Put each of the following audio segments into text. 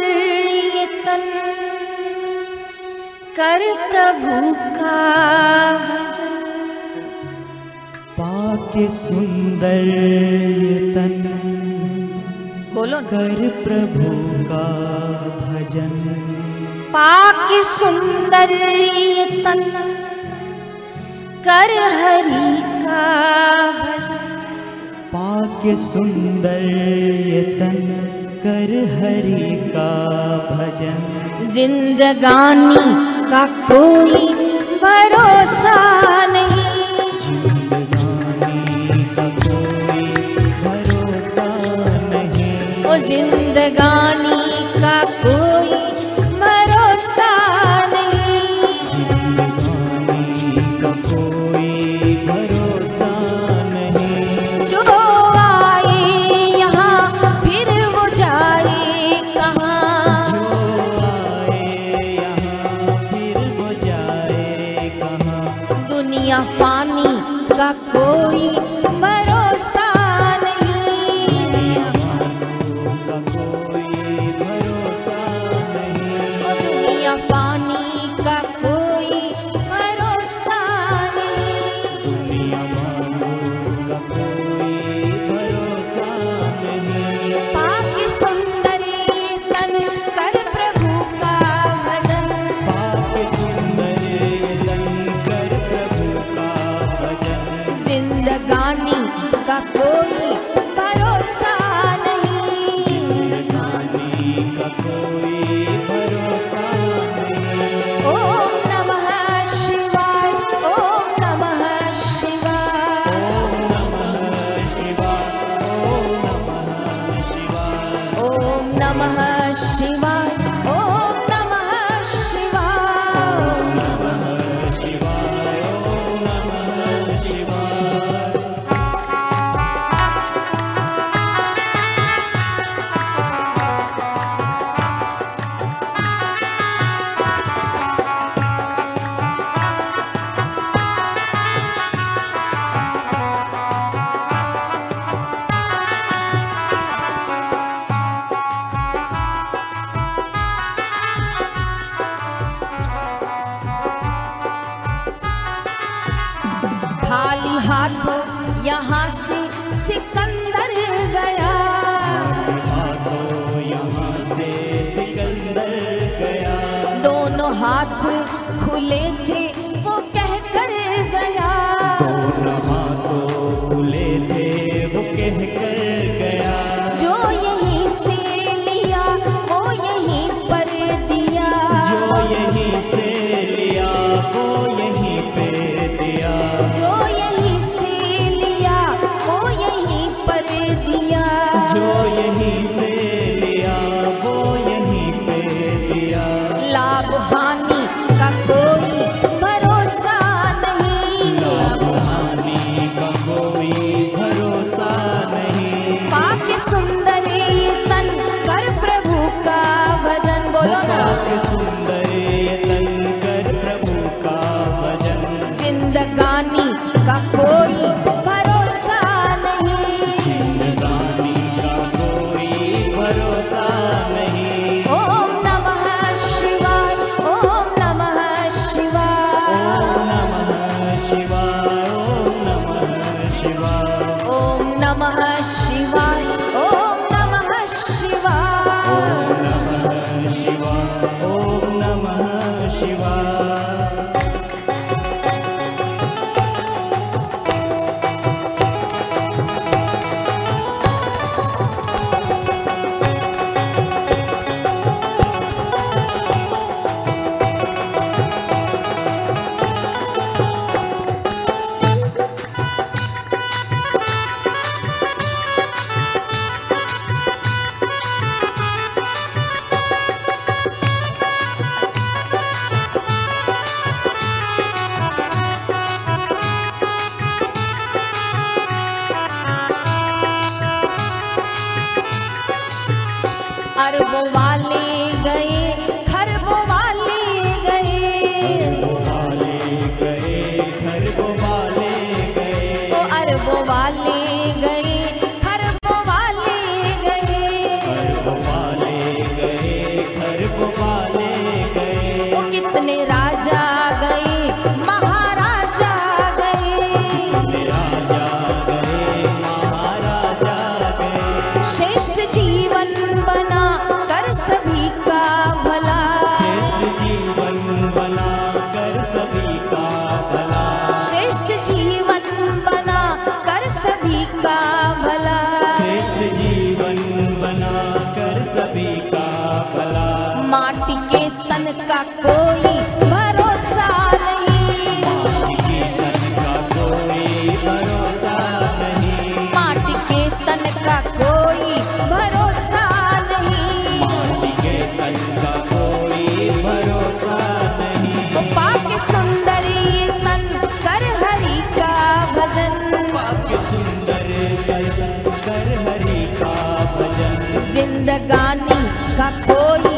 कर कर प्रभु का भजन। पाके सुंदर ये बोलो कर प्रभु का भजन। पाके सुंदर ये कर हरि का भजन। पाके सुंदर ये कर हरि का भजन। जिंदगानी का कोई भरोसा नहीं। जिंदगानी का कोई भरोसा नहीं। ओ जिंदगानी का कोई भरोसा नहीं। जिंदगानी का कोई भरोसा ओम नमः शिवाय ओम नमः शिवाय, ओम नमः शिवाय। ओम नमः शिवाय, ओम नमः शिवाय। हाथों यहाँ से सिकंदर जिंदगानी का कोई भरोसा नहीं। जिंदगानी का कोई भरोसा नहीं ओम नमः शिवाय, ओम नमः शिवाय। ओम नमः शिवाय, ओम नमः शिवाय, ओम नमः शिवाय। ओम अरबवा जिंदगानी का कोई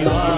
शिवाय